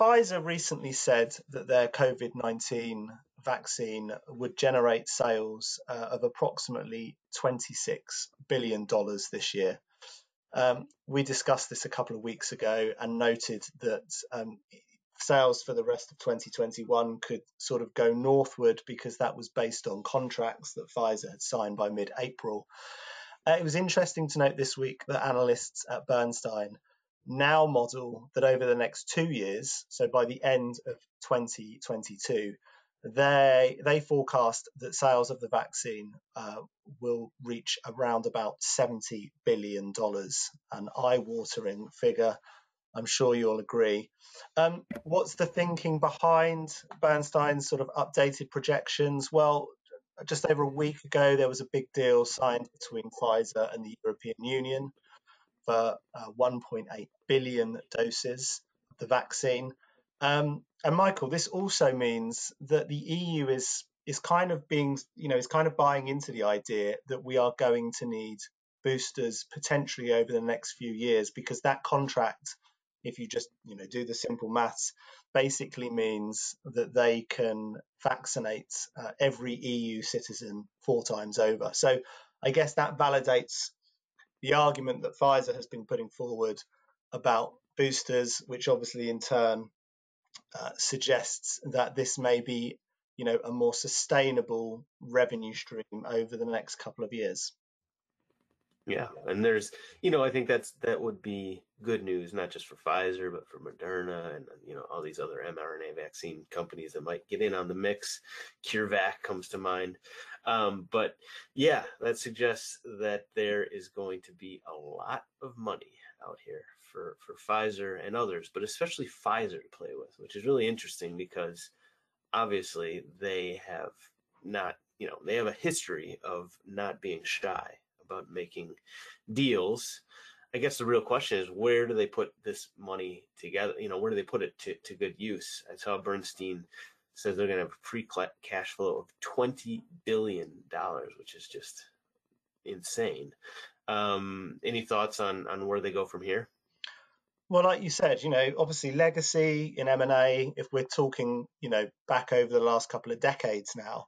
Pfizer recently said that their COVID 19 vaccine would generate sales uh, of approximately $26 billion this year. Um, we discussed this a couple of weeks ago and noted that um, sales for the rest of 2021 could sort of go northward because that was based on contracts that Pfizer had signed by mid April. Uh, it was interesting to note this week that analysts at Bernstein now model that over the next two years, so by the end of 2022, they they forecast that sales of the vaccine uh, will reach around about 70 billion dollars, an eye-watering figure. I'm sure you'll agree. Um, what's the thinking behind Bernstein's sort of updated projections? Well, just over a week ago, there was a big deal signed between Pfizer and the European Union for uh, 1.8 billion doses of the vaccine. Um, and Michael, this also means that the EU is is kind of being, you know, is kind of buying into the idea that we are going to need boosters potentially over the next few years because that contract, if you just, you know, do the simple maths, basically means that they can vaccinate uh, every EU citizen four times over. So I guess that validates the argument that Pfizer has been putting forward about boosters, which obviously in turn uh, suggests that this may be, you know, a more sustainable revenue stream over the next couple of years. Yeah, and there's, you know, I think that's that would be good news, not just for Pfizer, but for Moderna and you know all these other mRNA vaccine companies that might get in on the mix. CureVac comes to mind, um, but yeah, that suggests that there is going to be a lot of money out here for for Pfizer and others, but especially Pfizer to play with, which is really interesting because obviously they have not, you know, they have a history of not being shy about making deals. I guess the real question is where do they put this money together? You know, where do they put it to, to good use? I saw Bernstein says they're going to have a free cash flow of $20 billion, which is just insane. Um, any thoughts on, on where they go from here? Well, like you said, you know, obviously legacy in M&A, if we're talking, you know, back over the last couple of decades now,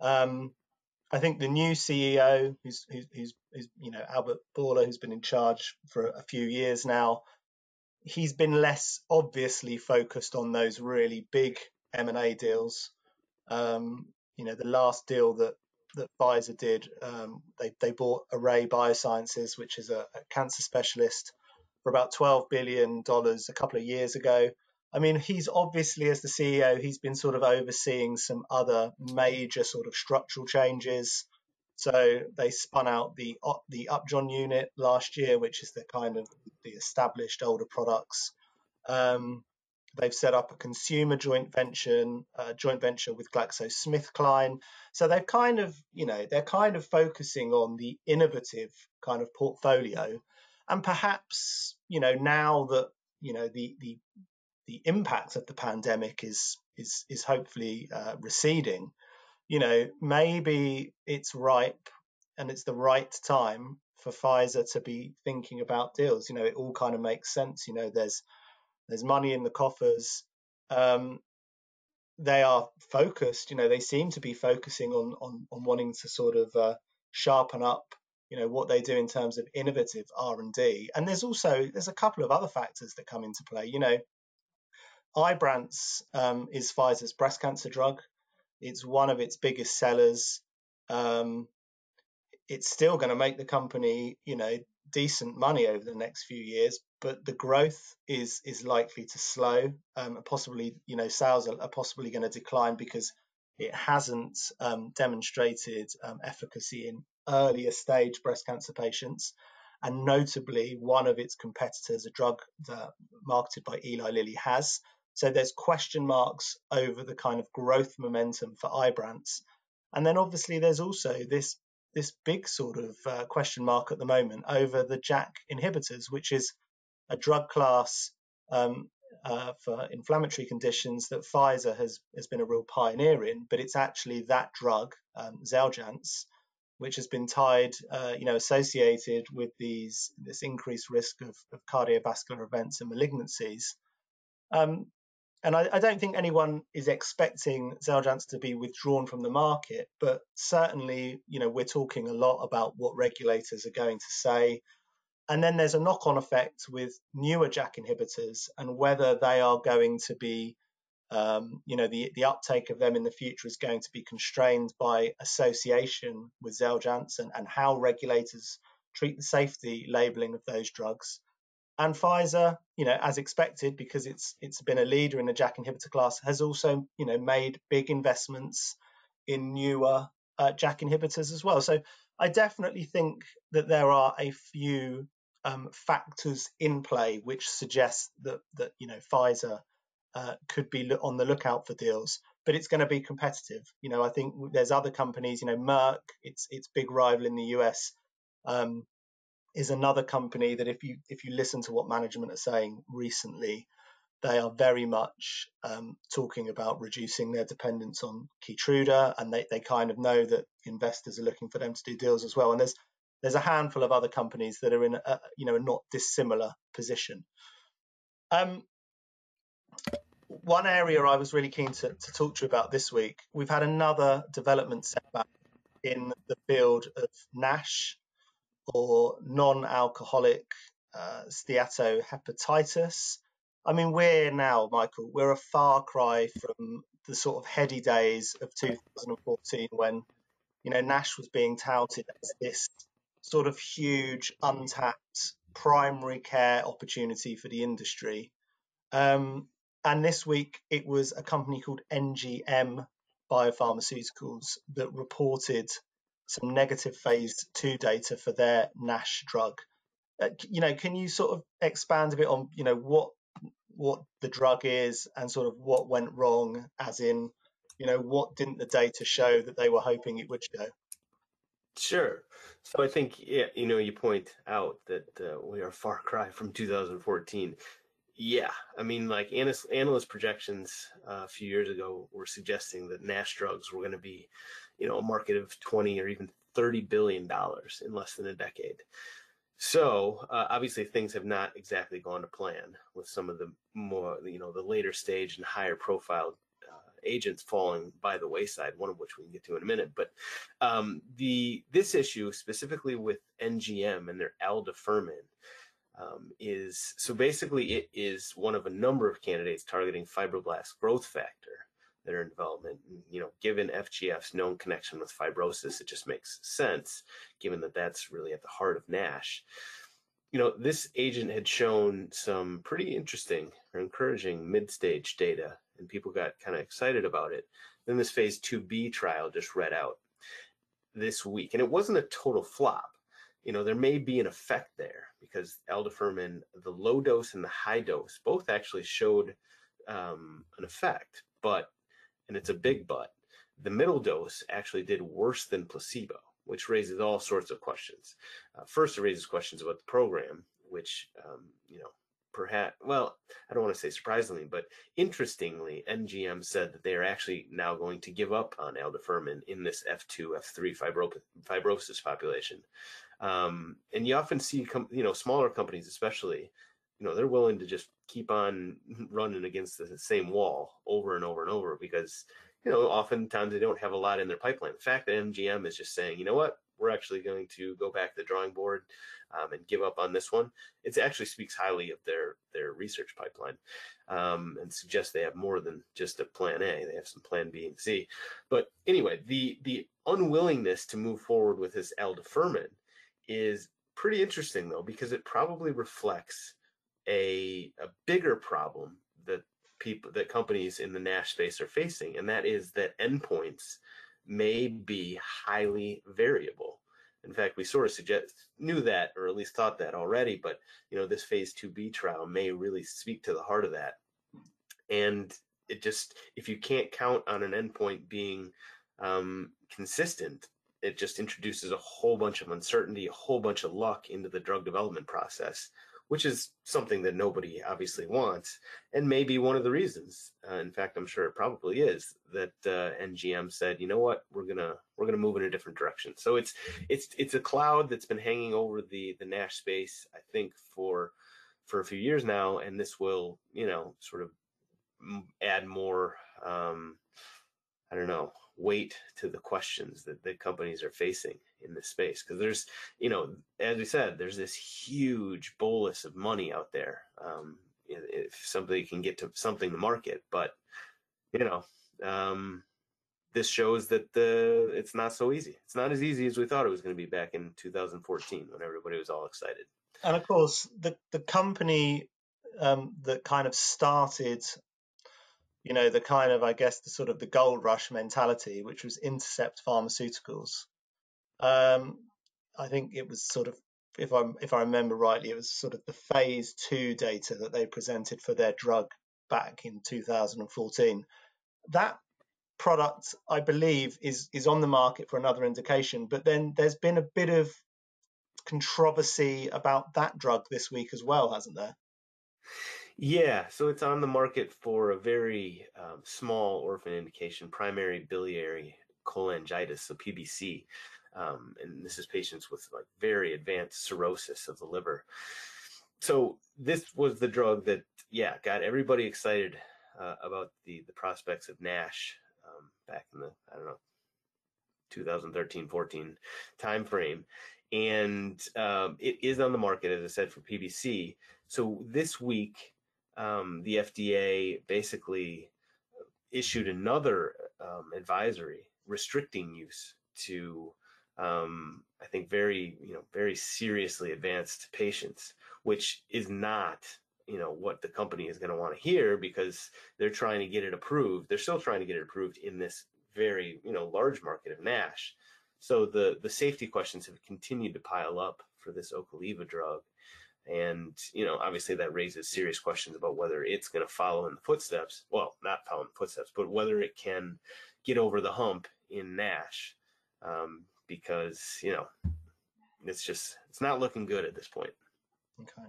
um, I think the new CEO, who's, who's, who's, you know, Albert Bourla, who's been in charge for a few years now, he's been less obviously focused on those really big M&A deals. Um, you know, the last deal that that Pfizer did, um, they, they bought Array Biosciences, which is a, a cancer specialist for about $12 billion a couple of years ago. I mean, he's obviously, as the CEO, he's been sort of overseeing some other major sort of structural changes. So they spun out the the Upjohn unit last year, which is the kind of the established older products. Um, they've set up a consumer joint venture, uh, joint venture with GlaxoSmithKline. So they've kind of, you know, they're kind of focusing on the innovative kind of portfolio. And perhaps you know now that you know the the the impact of the pandemic is is is hopefully uh, receding you know maybe it's ripe and it's the right time for Pfizer to be thinking about deals. You know it all kind of makes sense. You know there's there's money in the coffers. Um, they are focused you know they seem to be focusing on on, on wanting to sort of uh, sharpen up you know what they do in terms of innovative r&d and there's also there's a couple of other factors that come into play you know. Ibrance um, is pfizer's breast cancer drug. It's one of its biggest sellers. Um, it's still going to make the company you know decent money over the next few years but the growth is is likely to slow um, possibly you know sales are, are possibly going to decline because it hasn't um, demonstrated um, efficacy in earlier stage breast cancer patients. And notably, one of its competitors, a drug that marketed by Eli Lilly, has. So there's question marks over the kind of growth momentum for Ibrance. And then obviously there's also this this big sort of uh, question mark at the moment over the JAK inhibitors, which is a drug class um, uh, for inflammatory conditions that Pfizer has has been a real pioneer in. But it's actually that drug, um, Xeljanz, which has been tied, uh, you know, associated with these this increased risk of, of cardiovascular events and malignancies. Um, and I, I, don't think anyone is expecting Xeljanz to be withdrawn from the market, but certainly, you know, we're talking a lot about what regulators are going to say. And then there's a knock on effect with newer JAK inhibitors and whether they are going to be, um, you know, the, the uptake of them in the future is going to be constrained by association with Xeljanz and, and how regulators treat the safety labeling of those drugs. And Pfizer, you know, as expected, because it's it's been a leader in the JAK inhibitor class, has also, you know, made big investments in newer uh, JAK inhibitors as well. So I definitely think that there are a few um, factors in play which suggest that that you know Pfizer uh, could be on the lookout for deals, but it's going to be competitive. You know, I think there's other companies. You know, Merck, its its big rival in the US, um, is another company that if you if you listen to what management are saying recently, they are very much um, talking about reducing their dependence on Keytruda, and they, they kind of know that investors are looking for them to do deals as well. And there's there's a handful of other companies that are in a, you know a not dissimilar position. Um, one area I was really keen to, to talk to you about this week, we've had another development setback in the field of NASH or non-alcoholic uh, steatohepatitis. I mean, we're now, Michael, we're a far cry from the sort of heady days of 2014 when, you know, NASH was being touted as this sort of huge, untapped primary care opportunity for the industry. Um, and this week it was a company called NGM Biopharmaceuticals that reported some negative phase two data for their NASH drug. Uh, you know, can you sort of expand a bit on, you know, what what the drug is and sort of what went wrong, as in, you know, what didn't the data show that they were hoping it would show? Sure. So I think, yeah, you know, you point out that uh, we are far cry from 2014. Yeah, I mean, like analyst, analyst projections uh, a few years ago were suggesting that NASH drugs were going to be, you know, a market of 20 or even 30 billion dollars in less than a decade. So uh, obviously things have not exactly gone to plan with some of the more, you know, the later stage and higher profile agents falling by the wayside, one of which we can get to in a minute. But um, the this issue specifically with NGM and their aldafermin um, is so basically it is one of a number of candidates targeting fibroblast growth factor that are in development. You know, given FGF's known connection with fibrosis, it just makes sense, given that that's really at the heart of NASH. You know, this agent had shown some pretty interesting or encouraging mid-stage data and people got kind of excited about it. Then this phase 2B trial just read out this week, and it wasn't a total flop. You know, there may be an effect there because aldafermin, the low dose and the high dose, both actually showed um, an effect, but, and it's a big but, the middle dose actually did worse than placebo, which raises all sorts of questions. Uh, first, it raises questions about the program, which, um, you know, perhaps, well, I don't want to say surprisingly, but interestingly, NGM said that they are actually now going to give up on aldafermin in this F2, F3 fibro- fibrosis population. Um, and you often see, com- you know, smaller companies, especially, you know, they're willing to just keep on running against the same wall over and over and over because, you know, oftentimes they don't have a lot in their pipeline. The fact that NGM is just saying, you know what, we're actually going to go back to the drawing board um, and give up on this one. It actually speaks highly of their their research pipeline um, and suggests they have more than just a plan A. They have some plan B and C. But anyway, the the unwillingness to move forward with this aldafermin is pretty interesting though because it probably reflects a a bigger problem that people that companies in the NASH space are facing, and that is that endpoints may be highly variable. In fact, we sort of suggest knew that, or at least thought that already. But you know, this phase two B trial may really speak to the heart of that. And it just, if you can't count on an endpoint being um, consistent, it just introduces a whole bunch of uncertainty, a whole bunch of luck into the drug development process which is something that nobody obviously wants, and maybe one of the reasons. Uh, in fact, I'm sure it probably is that uh, NGM said, you know what, we're gonna we're gonna move in a different direction. So it's it's it's a cloud that's been hanging over the the Nash space, I think, for for a few years now, and this will you know sort of add more, um, I don't know, weight to the questions that the companies are facing in this space. Because there's, you know, as we said, there's this huge bolus of money out there. Um, if somebody can get to something to market, but you know, um, this shows that the it's not so easy. It's not as easy as we thought it was going to be back in 2014 when everybody was all excited. And of course, the the company um, that kind of started, you know, the kind of I guess the sort of the gold rush mentality, which was Intercept Pharmaceuticals. Um, I think it was sort of, if I if I remember rightly, it was sort of the phase two data that they presented for their drug back in 2014. That product, I believe, is is on the market for another indication. But then there's been a bit of controversy about that drug this week as well, hasn't there? Yeah, so it's on the market for a very um, small orphan indication, primary biliary cholangitis, so PBC. Um, and this is patients with like very advanced cirrhosis of the liver. So this was the drug that, yeah, got everybody excited uh, about the the prospects of NASH um, back in the I don't know 2013 14 timeframe, and um, it is on the market as I said for PBC. So this week, um, the FDA basically issued another um, advisory restricting use to um, I think very you know very seriously advanced patients, which is not you know what the company is going to want to hear because they're trying to get it approved. They're still trying to get it approved in this very you know large market of NASH. So the the safety questions have continued to pile up for this Ocaliva drug, and you know obviously that raises serious questions about whether it's going to follow in the footsteps. Well, not follow in the footsteps, but whether it can get over the hump in NASH, um, because you know it's just it's not looking good at this point. Okay.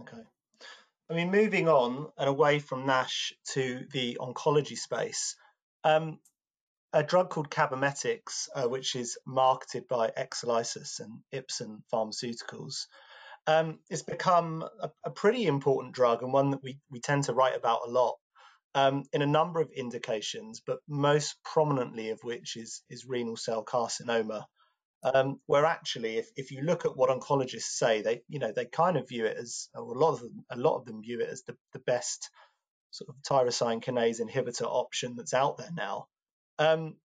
Okay. I mean, moving on and away from NASH to the oncology space, um, a drug called Cabometyx, uh, which is marketed by Exelixis and Ipsen Pharmaceuticals, um, it's become a, a, pretty important drug and one that we, we tend to write about a lot um, in a number of indications, but most prominently of which is, is renal cell carcinoma um, where actually, if, if you look at what oncologists say, they you know they kind of view it as a lot of them, a lot of them view it as the, the best sort of tyrosine kinase inhibitor option that's out there now. Um,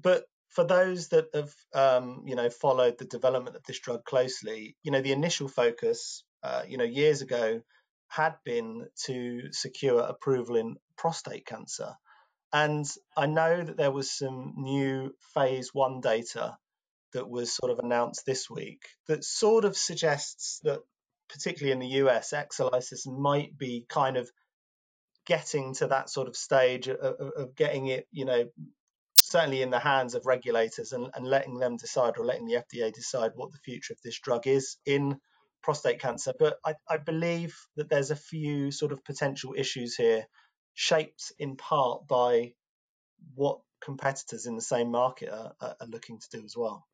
but for those that have um, you know followed the development of this drug closely, you know the initial focus uh, you know years ago had been to secure approval in prostate cancer. And I know that there was some new phase one data that was sort of announced this week that sort of suggests that, particularly in the US, Exelixis might be kind of getting to that sort of stage of, of getting it, you know, certainly in the hands of regulators and, and letting them decide or letting the FDA decide what the future of this drug is in prostate cancer. But I, I believe that there's a few sort of potential issues here, shaped in part by what competitors in the same market are, are looking to do as well.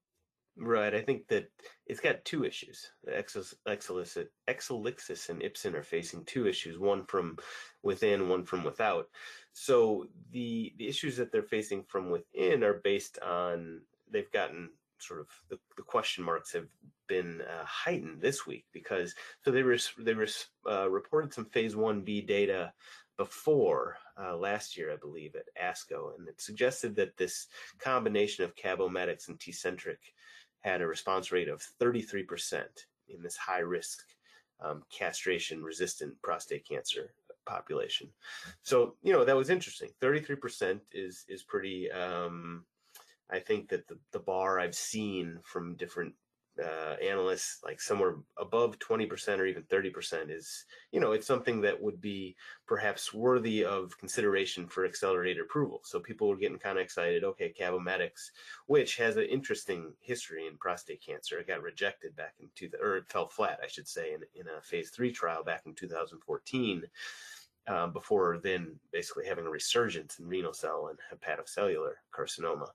Right. I think that it's got two issues. Exelixis, Exelixis and Ipsen are facing two issues, one from within, one from without. So the the issues that they're facing from within are based on they've gotten sort of the, the question marks have been uh, heightened this week because so they were they were uh, reported some phase 1b data before uh, last year, I believe, at ASCO, and it suggested that this combination of Cabometyx and Tecentriq had a response rate of 33% in this high risk um, castration resistant prostate cancer population. So, you know, that was interesting. 33% is, is pretty, um, I think that the, the bar I've seen from different uh, analysts like somewhere above 20% or even 30% is you know it's something that would be perhaps worthy of consideration for accelerated approval. So people were getting kind of excited okay cabometyx which has an interesting history in prostate cancer. It got rejected back in two or it fell flat i should say in, in a phase three trial back in 2014 um, before then basically having a resurgence in renal cell and hepatocellular carcinoma.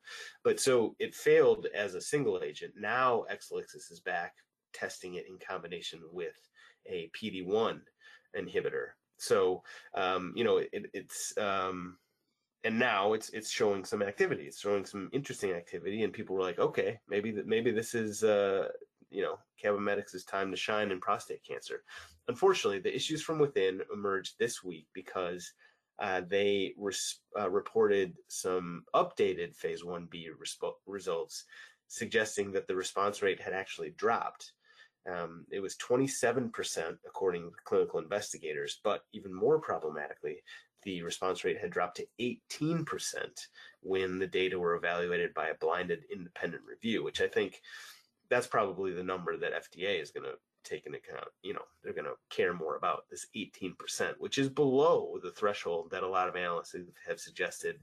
But so it failed as a single agent. Now Exelixis is back testing it in combination with a PD1 inhibitor. So um, you know, it, it's um, and now it's it's showing some activity. It's showing some interesting activity, and people were like, okay, maybe that maybe this is uh, you know Cabometyx' time to shine in prostate cancer. Unfortunately, the issues from within emerged this week because uh, they res- uh, reported some updated phase 1b resp- results suggesting that the response rate had actually dropped um, it was 27% according to clinical investigators, but even more problematically, the response rate had dropped to 18% when the data were evaluated by a blinded independent review, which I think that's probably the number that FDA is going to take into account. You know, they're going to care more about this 18%, which is below the threshold that a lot of analysts have suggested,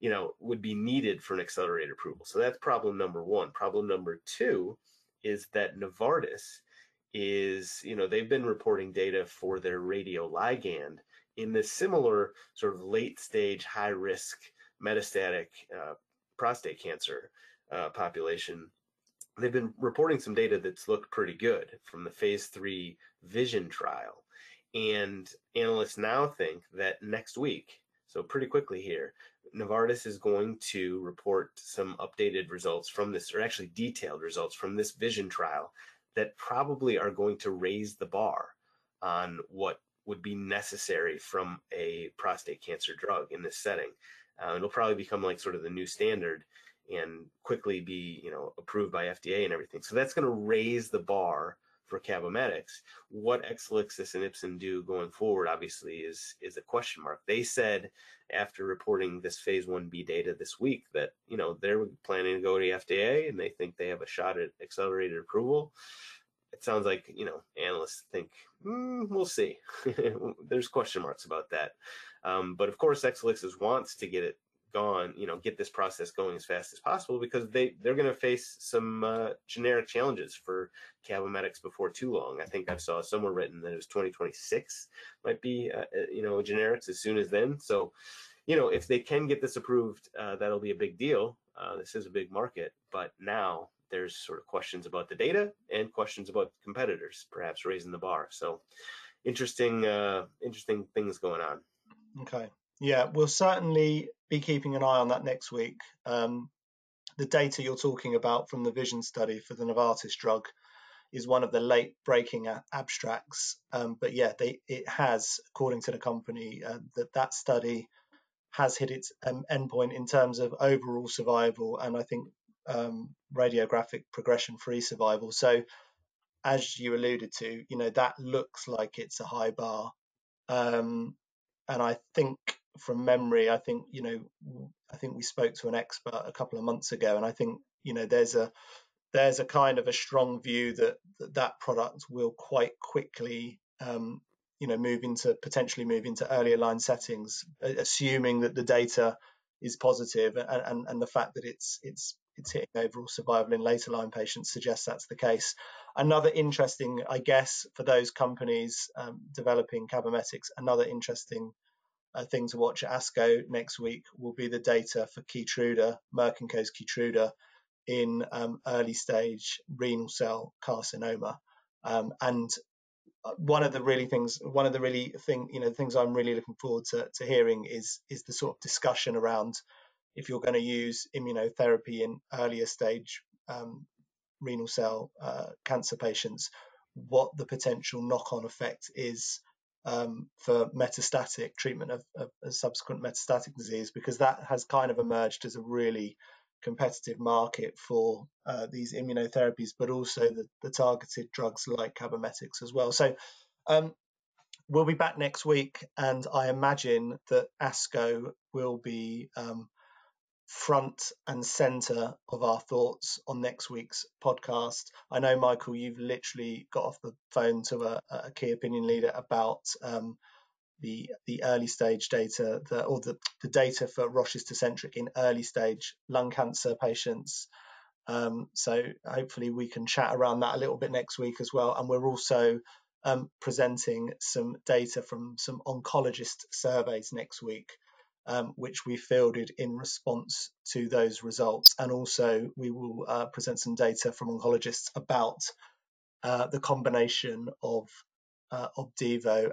you know, would be needed for an accelerated approval. So that's problem number one. Problem number two is that Novartis is, you know, they've been reporting data for their radioligand in this similar sort of late stage, high risk metastatic uh, prostate cancer uh, population. They've been reporting some data that's looked pretty good from the phase three vision trial. And analysts now think that next week, so pretty quickly here, Novartis is going to report some updated results from this, or actually detailed results from this vision trial that probably are going to raise the bar on what would be necessary from a prostate cancer drug in this setting. Uh, it'll probably become like sort of the new standard and quickly be, you know, approved by FDA and everything. So that's going to raise the bar for Cabometyx. What Exelixis and Ipsen do going forward, obviously, is is a question mark. They said after reporting this phase 1b data this week that you know they're planning to go to FDA and they think they have a shot at accelerated approval. It sounds like you know analysts think mm, we'll see. There's question marks about that, um, but of course Exelixis wants to get it gone, you know, get this process going as fast as possible because they they're going to face some uh, generic challenges for Cabometyx before too long. I think I saw somewhere written that it was 2026 might be uh, uh, you know generics as soon as then. So, you know, if they can get this approved, uh, that'll be a big deal. Uh, this is a big market, but now there's sort of questions about the data and questions about competitors, perhaps raising the bar. So, interesting, uh, interesting things going on. Okay. Yeah, we'll certainly be keeping an eye on that next week. Um, the data you're talking about from the vision study for the Novartis drug is one of the late breaking abstracts. Um, but yeah, they, it has, according to the company, uh, that that study has hit its um, endpoint in terms of overall survival and I think um, radiographic progression-free survival. So, as you alluded to, you know that looks like it's a high bar, um, and I think from memory, I think you know, I think we spoke to an expert a couple of months ago, and I think you know there's a there's a kind of a strong view that that, that product will quite quickly um, you know move into potentially move into earlier line settings, assuming that the data is positive and, and, and the fact that it's it's it's hitting overall survival in later line patients suggests that's the case. Another interesting, I guess, for those companies um, developing Cabometyx, another interesting uh, thing to watch at ASCO next week will be the data for Keytruda, Merck and Co.'s Keytruda in um, early stage renal cell carcinoma. Um, and uh, one of the really things, one of the really thing, you know, things I'm really looking forward to, to hearing is is the sort of discussion around if you're going to use immunotherapy in earlier stage um, renal cell uh, cancer patients, what the potential knock-on effect is um, for metastatic treatment of, of, of, subsequent metastatic disease because that has kind of emerged as a really competitive market for uh, these immunotherapies, but also the, the, targeted drugs like Cabometyx as well. So um, we'll be back next week, and I imagine that ASCO will be um, front and center of our thoughts on next week's podcast. I know, Michael, you've literally got off the phone to a, a key opinion leader about um, the the early stage data, the, or the, the data for Roche's Tecentriq in early stage lung cancer patients. Um, so hopefully we can chat around that a little bit next week as well. And we're also um, presenting some data from some oncologist surveys next week um, which we fielded in response to those results. And also, we will uh, present some data from oncologists about uh, the combination of uh,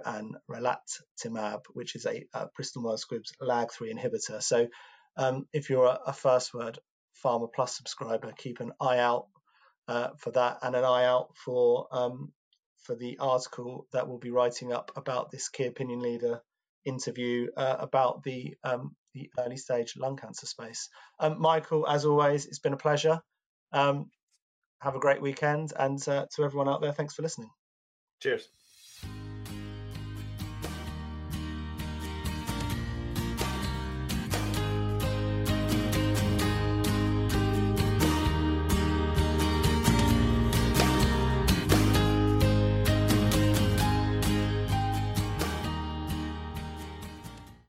and relatlimab, which is a, a Bristol Myers Squibb's LAG3 inhibitor. So um, if you're a, a, First Word Pharma Plus subscriber, keep an eye out uh, for that and an eye out for um, for the article that we'll be writing up about this key opinion leader interview uh, about the um, the early stage lung cancer space. Um, Michael, as always, it's been a pleasure. Um, have a great weekend, and uh, to everyone out there, thanks for listening. Cheers.